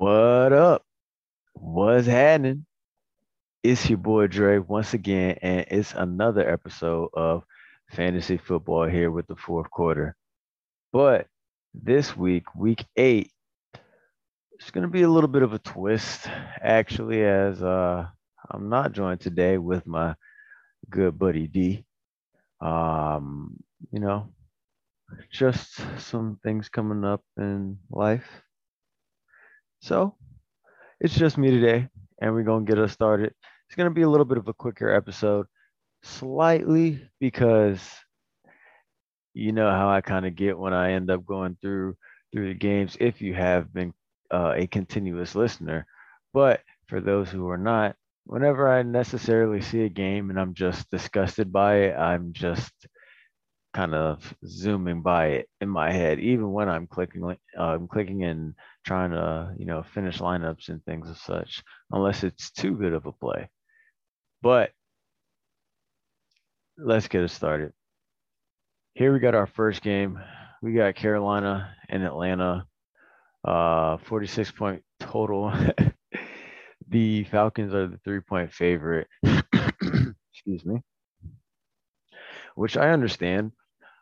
What up? What's happening? It's your boy Dre once again, and it's another episode of Fantasy Football here with the fourth quarter. But this week, week eight, it's going to be a little bit of a twist, actually, as uh, I'm not joined today with my good buddy D. Um, you know, just some things coming up in life. So it's just me today, and we're going to get us started. It's going to be a little bit of a quicker episode, slightly because you know how I kind of get when I end up going through through the games if you have been uh, a continuous listener. But for those who are not, whenever I necessarily see a game and I'm just disgusted by it, I'm just kind of zooming by it in my head, even when I'm clicking, uh, I'm clicking and trying to, you know, finish lineups and things of such, unless it's too good of a play. But let's get it started. Here we got our first game. We got Carolina and Atlanta, uh, 46 point total. the Falcons are the three point favorite. Excuse me. Which I understand,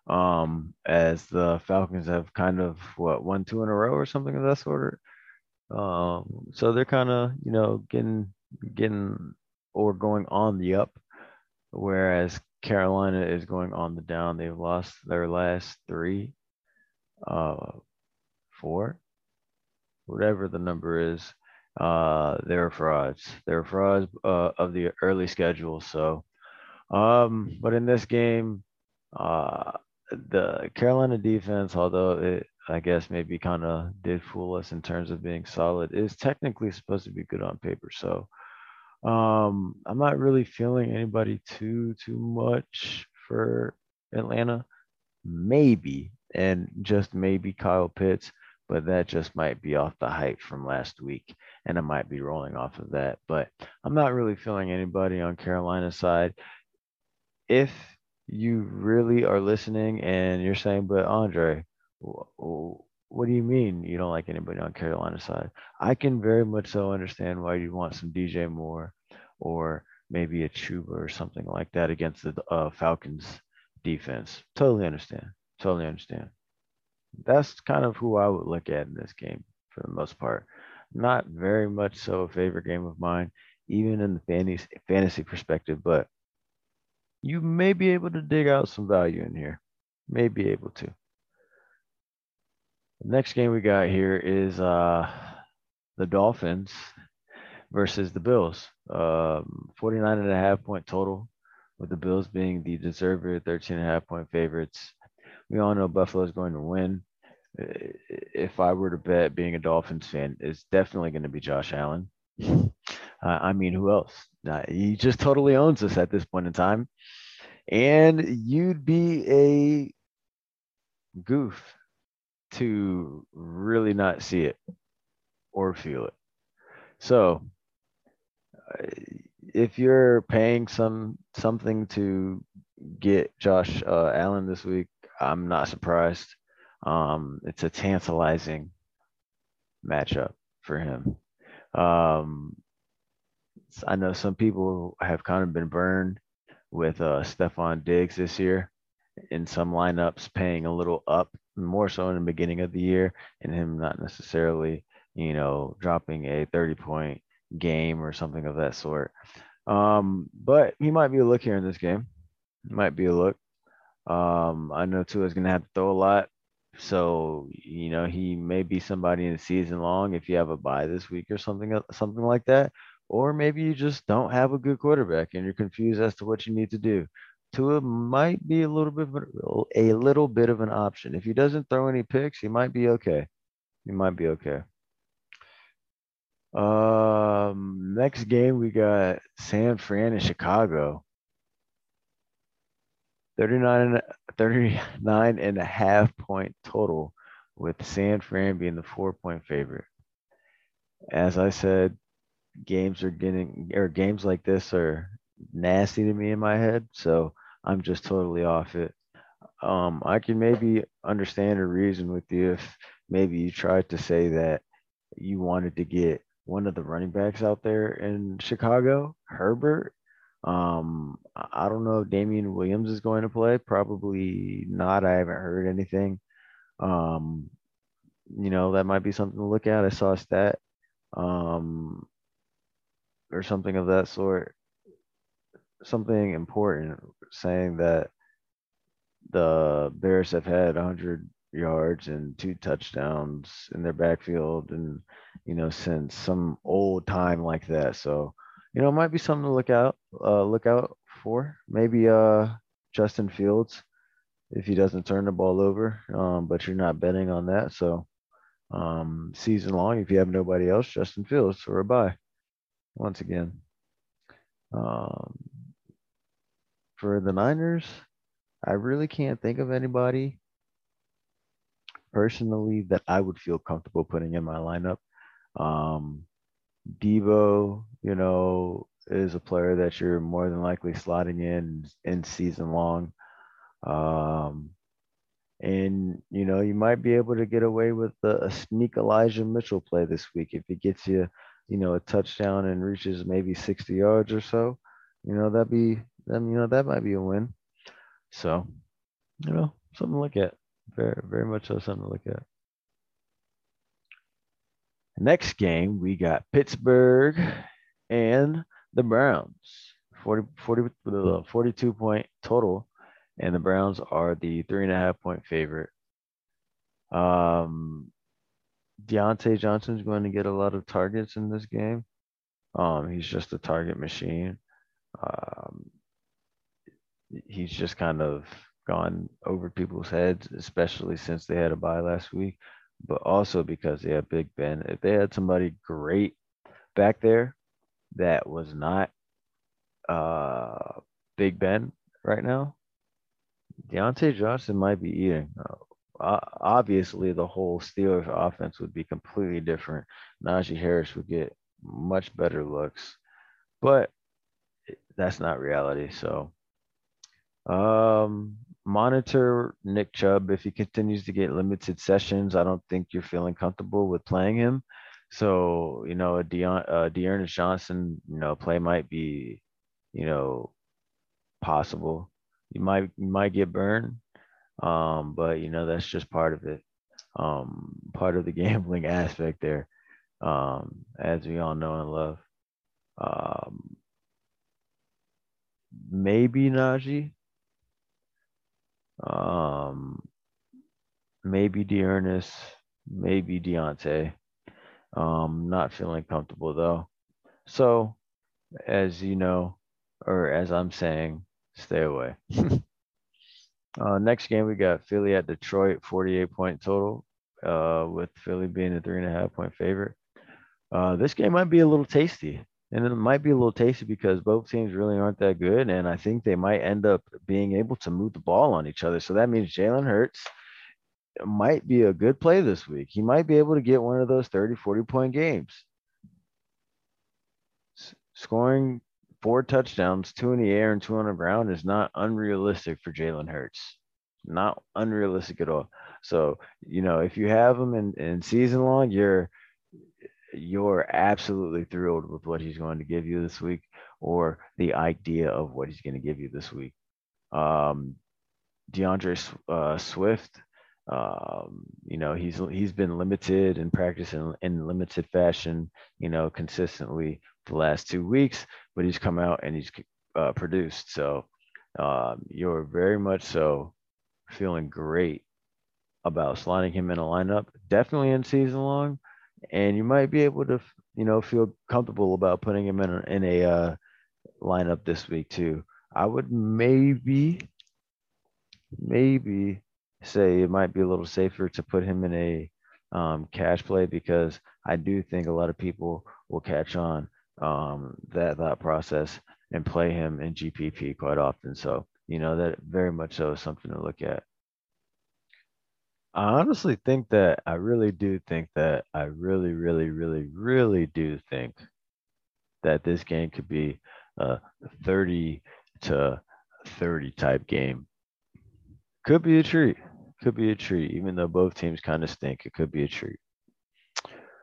um, as the Falcons have kind of what won two in a row or something of that sort. Um, so they're kind of you know getting getting or going on the up, whereas Carolina is going on the down. They've lost their last three, uh, four, whatever the number is. Uh, they're frauds. They're frauds uh, of the early schedule. So, um, but in this game, uh, the Carolina defense, although it I guess maybe kind of did fool us in terms of being solid, is technically supposed to be good on paper. So um, I'm not really feeling anybody too too much for Atlanta. Maybe and just maybe Kyle Pitts, but that just might be off the hype from last week, and I might be rolling off of that. But I'm not really feeling anybody on Carolina's side. If you really are listening and you're saying, but Andre, what do you mean you don't like anybody on Carolina side? I can very much so understand why you want some DJ Moore or maybe a Chuba or something like that against the uh, Falcons defense. Totally understand. Totally understand. That's kind of who I would look at in this game for the most part. Not very much so a favorite game of mine, even in the fantasy fantasy perspective, but you may be able to dig out some value in here. May be able to. The next game we got here is uh, the Dolphins versus the Bills. Um, 49 and a half point total, with the Bills being the deserved 13 and a half point favorites. We all know Buffalo is going to win. If I were to bet, being a Dolphins fan, it's definitely going to be Josh Allen. Uh, I mean, who else? Uh, he just totally owns us at this point in time. And you'd be a goof to really not see it or feel it. So, uh, if you're paying some something to get Josh uh, Allen this week, I'm not surprised. Um, it's a tantalizing matchup for him. Um, I know some people have kind of been burned with uh, Stefon Diggs this year in some lineups, paying a little up more so in the beginning of the year, and him not necessarily, you know, dropping a 30 point game or something of that sort. Um, but he might be a look here in this game. Might be a look. Um, I know Tua is going to have to throw a lot. So, you know, he may be somebody in the season long if you have a buy this week or something, something like that. Or maybe you just don't have a good quarterback and you're confused as to what you need to do. Tua might be a little bit a little bit of an option. If he doesn't throw any picks, he might be okay. He might be okay. Um, next game we got San Fran and Chicago. 39, 39 and a half point total with San Fran being the four point favorite. As I said, games are getting or games like this are nasty to me in my head. So I'm just totally off it. Um, I can maybe understand a reason with you if maybe you tried to say that you wanted to get one of the running backs out there in Chicago, Herbert. Um, I don't know if Damien Williams is going to play. Probably not. I haven't heard anything. Um, you know, that might be something to look at. I saw a stat um, or something of that sort, something important saying that the Bears have had 100 yards and two touchdowns in their backfield and you know since some old time like that so you know it might be something to look out uh look out for maybe uh justin fields if he doesn't turn the ball over um but you're not betting on that so um, season long. If you have nobody else, Justin Fields or a bye. Once again, um, for the Niners, I really can't think of anybody personally that I would feel comfortable putting in my lineup. Um, Deebo, you know, is a player that you're more than likely slotting in in season long. Um, and you know you might be able to get away with a, a, sneak Elijah Mitchell play this week if he gets you, you know, a touchdown and reaches maybe 60 yards or so. You know that'd be, then you know that might be a win. So, you know, something to look at. Very, very much so something to look at. Next game, we got Pittsburgh and the Browns. 40, 40, 42 point total and the Browns are the three and a half point favorite. Um, Diontae Johnson is going to get a lot of targets in this game. Um, he's just a target machine. Um, he's just kind of gone over people's heads, especially since they had a bye last week, but also because they have Big Ben. If they had somebody great back there that was not uh, Big Ben right now, Diontae Johnson might be eating. Uh, obviously, the whole Steelers offense would be completely different. Najee Harris would get much better looks, but that's not reality. So, um, monitor Nick Chubb if he continues to get limited sessions. I don't think you're feeling comfortable with playing him. So, you know, a Deon, uh, D'Ernest Johnson, you know, play might be, you know, possible you might you might get burned, um, but you know that's just part of it, um, part of the gambling aspect there, um, as we all know and love. Um, maybe Najee, um, maybe D'Ernest, maybe Diontae. Um, not feeling comfortable though. So, as you know, or as I'm saying, Stay away. uh, next game, we got Philly at Detroit, 48 point total, uh, with Philly being a three and a half point favorite. Uh, this game might be a little tasty. And it might be a little tasty because both teams really aren't that good. And I think they might end up being able to move the ball on each other. So that means Jalen Hurts might be a good play this week. He might be able to get one of those 30, 40 point games. S- scoring four touchdowns, two in the air and two on the ground is not unrealistic for Jalen Hurts. Not unrealistic at all. So, you know, if you have him in, in season long, you're you're absolutely thrilled with what he's going to give you this week or the idea of what he's going to give you this week. Um, D'Andre uh, Swift, um, you know, he's he's been limited in practice in, in limited fashion, you know, consistently the last two weeks, but he's come out and he's uh, produced. So um, you're very much so feeling great about sliding him in a lineup, definitely in season long, and you might be able to, you know, feel comfortable about putting him in a, in a uh, lineup this week too. I would maybe, maybe say it might be a little safer to put him in a um, cash play because I do think a lot of people will catch on um, that thought process and play him in GPP quite often. So, you know, that very much so is something to look at. I honestly think that I really do think that I really, really, really, really do think that this game could be a 30 to 30 type game. Could be a treat. Could be a treat, even though both teams kind of stink. It could be a treat.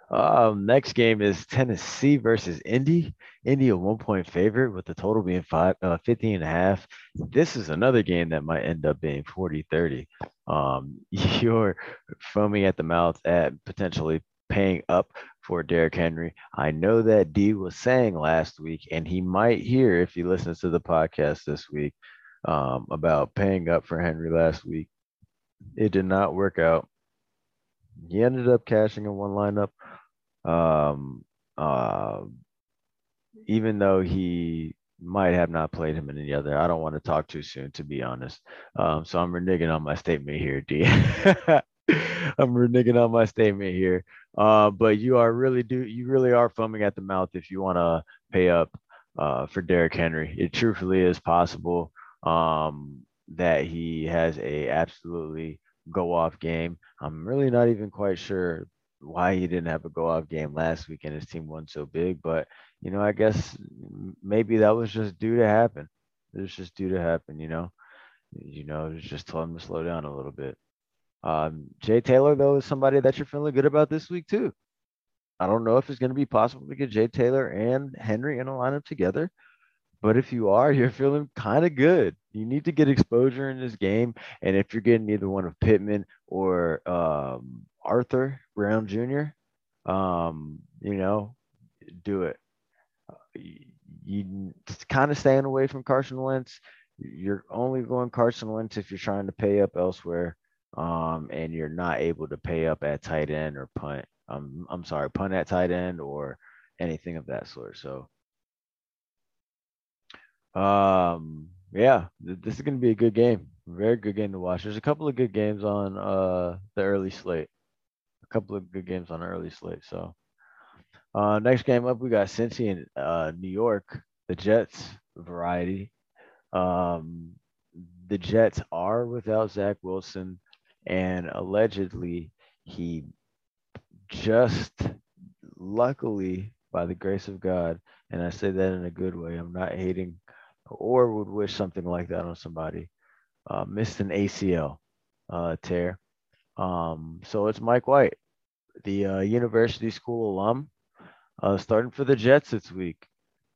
Um, next game is Tennessee versus Indy. Indy a one point favorite with the total being five, uh, 15 and a half. This is another game that might end up being 40 30. Um, you're foaming at the mouth at potentially paying up for Derrick Henry. I know that D was saying last week, and he might hear if he listens to the podcast this week um, about paying up for Henry last week. It did not work out. He ended up cashing in one lineup. Um, uh, even though he might have not played him in any other, I don't want to talk too soon, to be honest. Um, so I'm reneging on my statement here, D. I'm reneging on my statement here. Uh, but you are really do you really are foaming at the mouth if you want to pay up uh, for Derrick Henry. It truthfully is possible um, that he has a absolutely go off game. I'm really not even quite sure why he didn't have a go off game last week and his team won so big, but you know, I guess maybe that was just due to happen. It was just due to happen, you know. You know, just tell him to slow down a little bit. Um, Jay Taylor, though, is somebody that you're feeling good about this week too. I don't know if it's going to be possible to get Jay Taylor and Henry in a lineup together, but if you are, you're feeling kind of good. You need to get exposure in this game. And if you're getting either one of Pittman or um, Arthur Brown Jr., um, you know, do it. You, you kind of staying away from Carson Wentz. You're only going Carson Wentz if you're trying to pay up elsewhere, um, and you're not able to pay up at tight end or punt. Um, I'm sorry, punt at tight end or anything of that sort. So um, yeah, this is going to be a good game. Very good game to watch. There's a couple of good games on uh the early slate. A couple of good games on early slate. So, uh, next game up, we got Cincy and uh, New York, the Jets variety. Um, the Jets are without Zach Wilson, and allegedly he just luckily by the grace of God, and I say that in a good way. I'm not hating or would wish something like that on somebody. Uh, missed an ACL uh, tear. Um, so it's Mike White, the uh, university school alum, uh, starting for the Jets this week.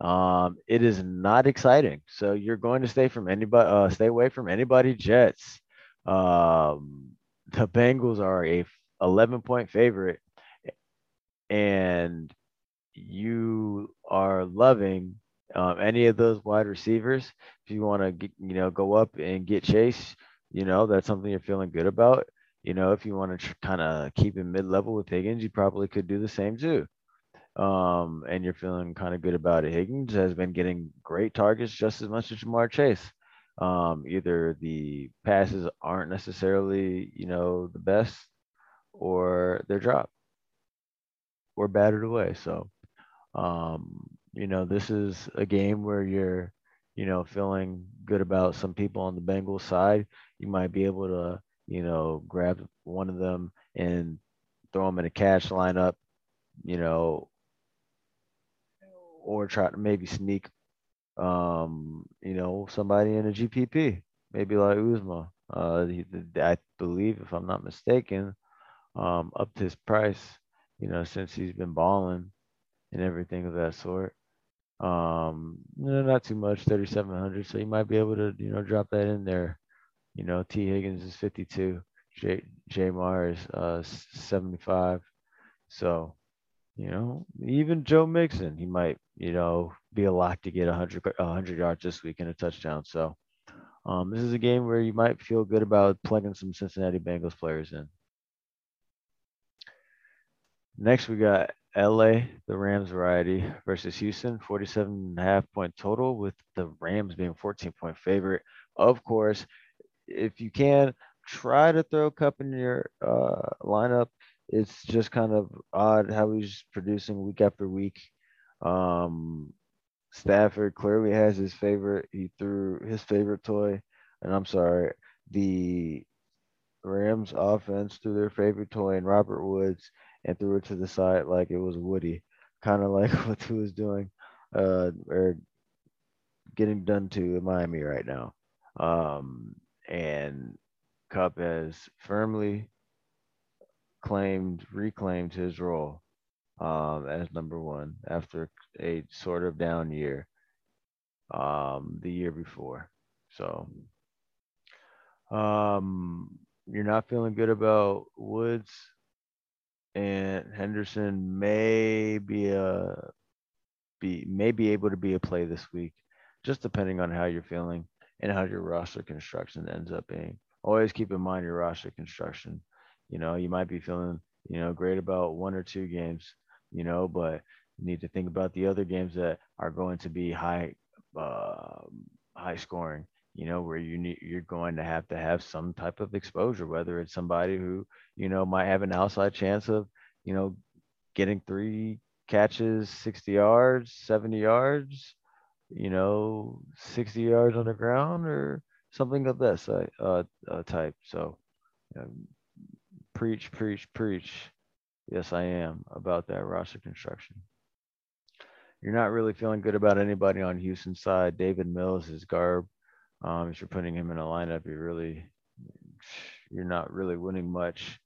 Um, it is not exciting. So you're going to stay from anybody, uh, stay away from anybody Jets. Um, the Bengals are a 11 point favorite, and you are loving um, any of those wide receivers, if you want to, you know, go up and get Chase, you know, that's something you're feeling good about. You know, if you want to tr- kind of keep it mid level with Higgins, you probably could do the same too. Um, and you're feeling kind of good about it. Higgins has been getting great targets just as much as Ja'Marr Chase. Um, either the passes aren't necessarily, you know, the best or they're dropped or battered away. So, um, you know, this is a game where you're, you know, feeling good about some people on the Bengals side. You might be able to, you know, grab one of them and throw them in a cash lineup, you know, or try to maybe sneak, um, you know, somebody in a GPP, maybe like Uzomah. Uh, I believe, if I'm not mistaken, um, up to his price, you know, since he's been balling and everything of that sort. Um, not too much, 3,700. So you might be able to, you know, drop that in there. You know, T. Higgins is 52. J Ja'Marr is uh 75. So, you know, even Joe Mixon, he might, you know, be a lock to get 100 100 yards this week and a touchdown. So, um, this is a game where you might feel good about plugging some Cincinnati Bengals players in. Next, we got LA, the Rams variety versus Houston, 47 and a half point total, with the Rams being 14 point favorite. Of course, if you can, try to throw Kupp in your uh, lineup. It's just kind of odd how he's producing week after week. Um, Stafford clearly has his favorite. He threw his favorite toy, and I'm sorry, the Rams offense threw their favorite toy in Robert Woods and threw it to the side like it was Woody, kind of like what he was doing, uh, or getting done to in Miami right now. Um, and Kupp has firmly claimed, reclaimed his role um, as number one after a sort of down year um, the year before. So um, you're not feeling good about Woods and Henderson may be a be may be able to be a play this week, just depending on how you're feeling and how your roster construction ends up being. Always keep in mind your roster construction. You know, you might be feeling, you know, great about one or two games, you know, but you need to think about the other games that are going to be high uh, high scoring you know, where you need you're going to have to have some type of exposure, whether it's somebody who, you know, might have an outside chance of, you know, getting three catches, 60 yards, 70 yards, you know, 60 yards on the ground or something of this uh, uh, type. So, you know, preach, preach, preach. Yes, I am about that roster construction. You're not really feeling good about anybody on Houston's side. Davis Mills is garb. Um, if you're putting him in a lineup, you're really you're not really winning much.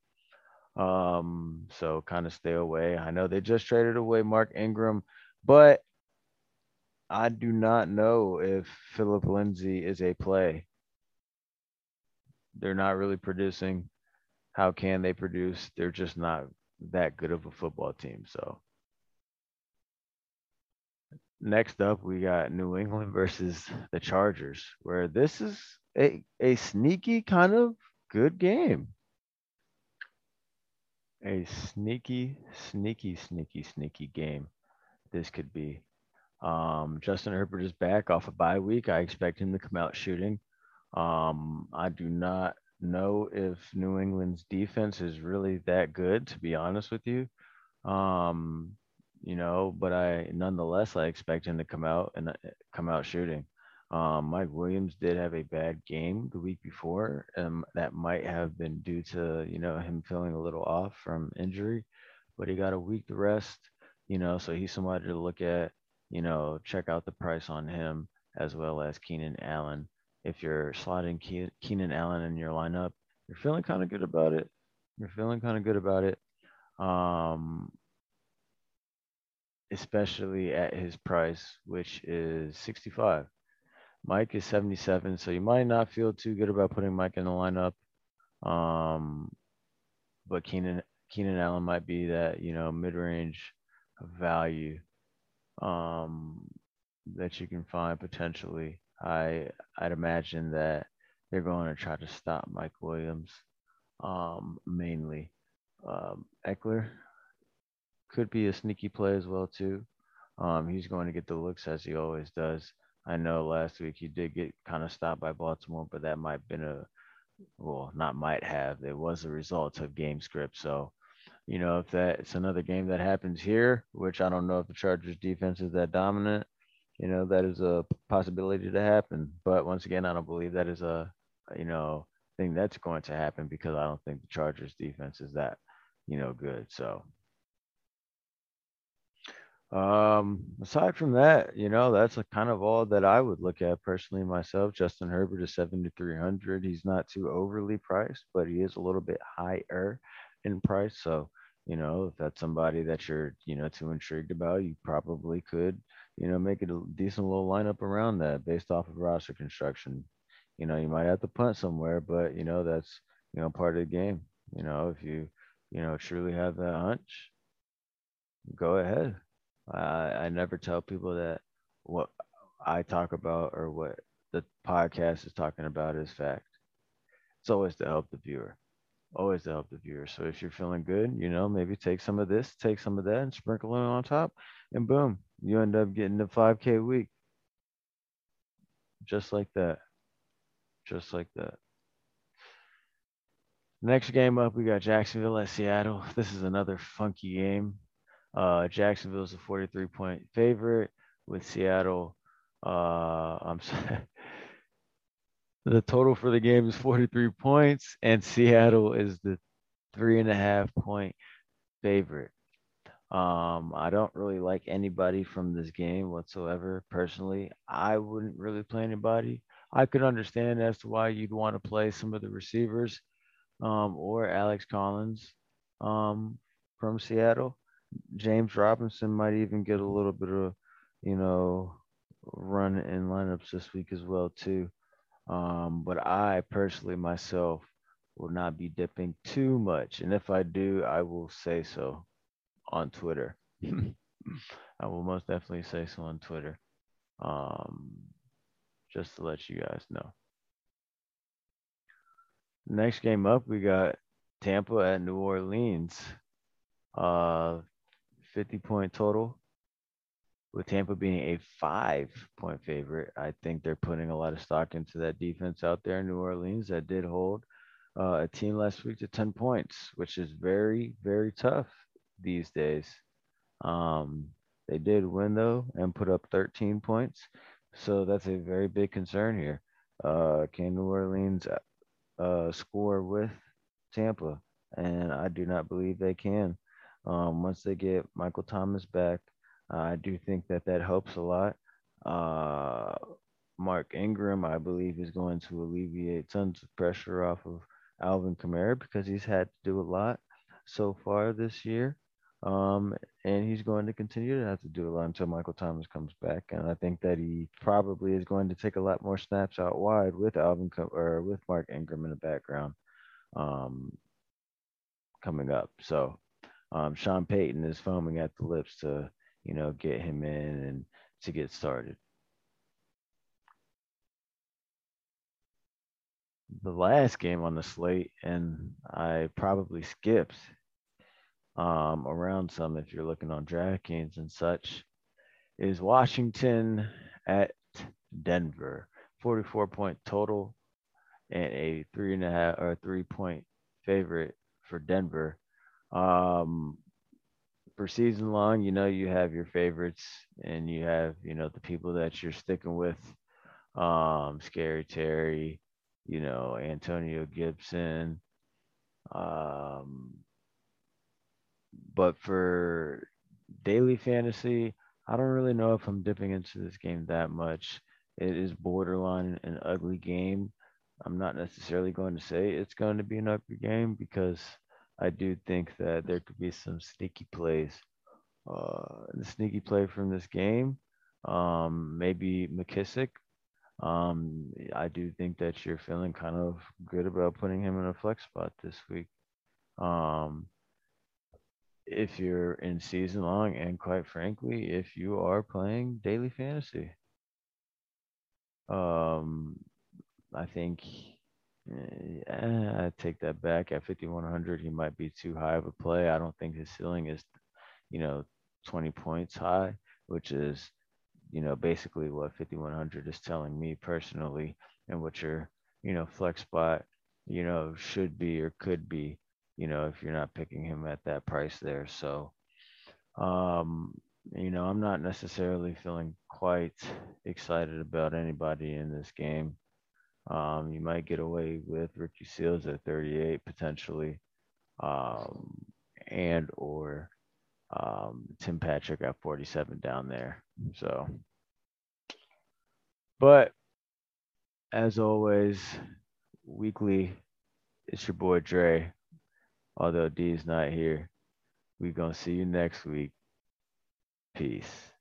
Um, so kind of stay away. I know they just traded away Mark Ingram, but I do not know if Phillip Lindsay is a play. They're not really producing. How can they produce? They're just not that good of a football team. So next up, we got New England versus the Chargers, where this is a, a sneaky kind of good game. A sneaky, sneaky, sneaky, sneaky game. This could be. Um, Justin Herbert is back off a bye week. I expect him to come out shooting. Um, I do not know if New England's defense is really that good, to be honest with you. Um, you know, but I nonetheless I expect him to come out and uh, come out shooting. Um, Mike Williams did have a bad game the week before, and that might have been due to you know him feeling a little off from injury, but he got a week to rest, you know, so he's somebody to look at. You know, check out the price on him as well as Keenan Allen. If you're slotting Keenan Allen in your lineup, you're feeling kind of good about it. You're feeling kind of good about it. Um, especially at his price, which is 65. Mike is 77, so you might not feel too good about putting Mike in the lineup. Um, but Keenan Keenan Allen might be that you know mid-range value um, that you can find potentially. I I'd imagine that they're going to try to stop Mike Williams um, mainly. Um, Ekeler, could be a sneaky play as well too. Um, he's going to get the looks as he always does. I know last week he did get kind of stopped by Baltimore, but that might have been a well, not might have. It was a result of game script. So, you know, if that it's another game that happens here, which I don't know if the Chargers defense is that dominant, you know, that is a possibility to happen. But once again, I don't believe that is a you know thing that's going to happen because I don't think the Chargers defense is that, you know, good. So um, aside from that, you know, that's a kind of all that I would look at personally myself. Justin Herbert is 7,300. He's not too overly priced, but he is a little bit higher in price. So, you know, if that's somebody that you're, you know, too intrigued about, you probably could, you know, make it a decent little lineup around that based off of roster construction. You know, you might have to punt somewhere, but you know, that's, you know, part of the game. You know, if you, you know, truly have that hunch, go ahead. I, never tell people that what I talk about or what the podcast is talking about is fact. It's always to help the viewer. Always to help the viewer. So if you're feeling good, you know, maybe take some of this, take some of that, and sprinkle it on top, and boom, you end up getting a 5K week. Just like that. Just like that. Next game up, we got Jacksonville at Seattle. This is another funky game. Uh, Jacksonville is a 43 point favorite with Seattle. Uh, I'm sorry. the total for the game is 43 points, and Seattle is the three and a half point favorite. Um, I don't really like anybody from this game whatsoever. Personally, I wouldn't really play anybody. I could understand as to why you'd want to play some of the receivers um, or Alex Collins um, from Seattle James Robinson might even get a little bit of, you know, run in lineups this week as well too. Um, but I personally myself will not be dipping too much, and if I do, I will say so on Twitter. I will most definitely say so on Twitter. Um, just to let you guys know. Next game up, we got Tampa at New Orleans. Uh, 50 point total. With Tampa being a five point favorite, I think they're putting a lot of stock into that defense out there in New Orleans that did hold uh, a team last week to 10 points, which is very, very tough these days. Um, they did win though and put up 13 points. So that's a very big concern here. Uh, can New Orleans uh, score with Tampa? And I do not believe they can. Um, once they get Michael Thomas back, I do think that that helps a lot. Uh, Mark Ingram, I believe, is going to alleviate tons of pressure off of Alvin Kamara because he's had to do a lot so far this year. Um, and he's going to continue to have to do a lot until Michael Thomas comes back. And I think that he probably is going to take a lot more snaps out wide with Alvin or with Mark Ingram in the background um, coming up. So um, Sean Payton is foaming at the lips to, you know, get him in and to get started. The last game on the slate, and I probably skipped um, around some if you're looking on DraftKings and such, is Washington at Denver. 44 point total and a three and a half or three point favorite for Denver. Um, for season long, you know, you have your favorites and you have, you know, the people that you're sticking with. Um, Scary Terry, you know, Antonio Gibson. Um, but for daily fantasy, I don't really know if I'm dipping into this game that much. It is borderline an ugly game. I'm not necessarily going to say it's going to be an ugly game because I do think that there could be some sneaky plays. Uh, the sneaky play from this game, um, maybe McKissic. Um, I do think that you're feeling kind of good about putting him in a flex spot this week. Um, if you're in season long, and quite frankly, if you are playing daily fantasy. Um, I think I take that back. At 5100, he might be too high of a play. I don't think his ceiling is, you know, 20 points high, which is, you know, basically what 5100 is telling me personally, and what your, you know, flex spot, you know, should be or could be you know, if you're not picking him at that price there. So, um, you know, I'm not necessarily feeling quite excited about anybody in this game. Um, you might get away with Ricky Seals at 38 potentially, um, and or um, Tim Patrick at 47 down there. So, but as always, weekly, it's your boy Dre although D is not here. We're going to see you next week. Peace.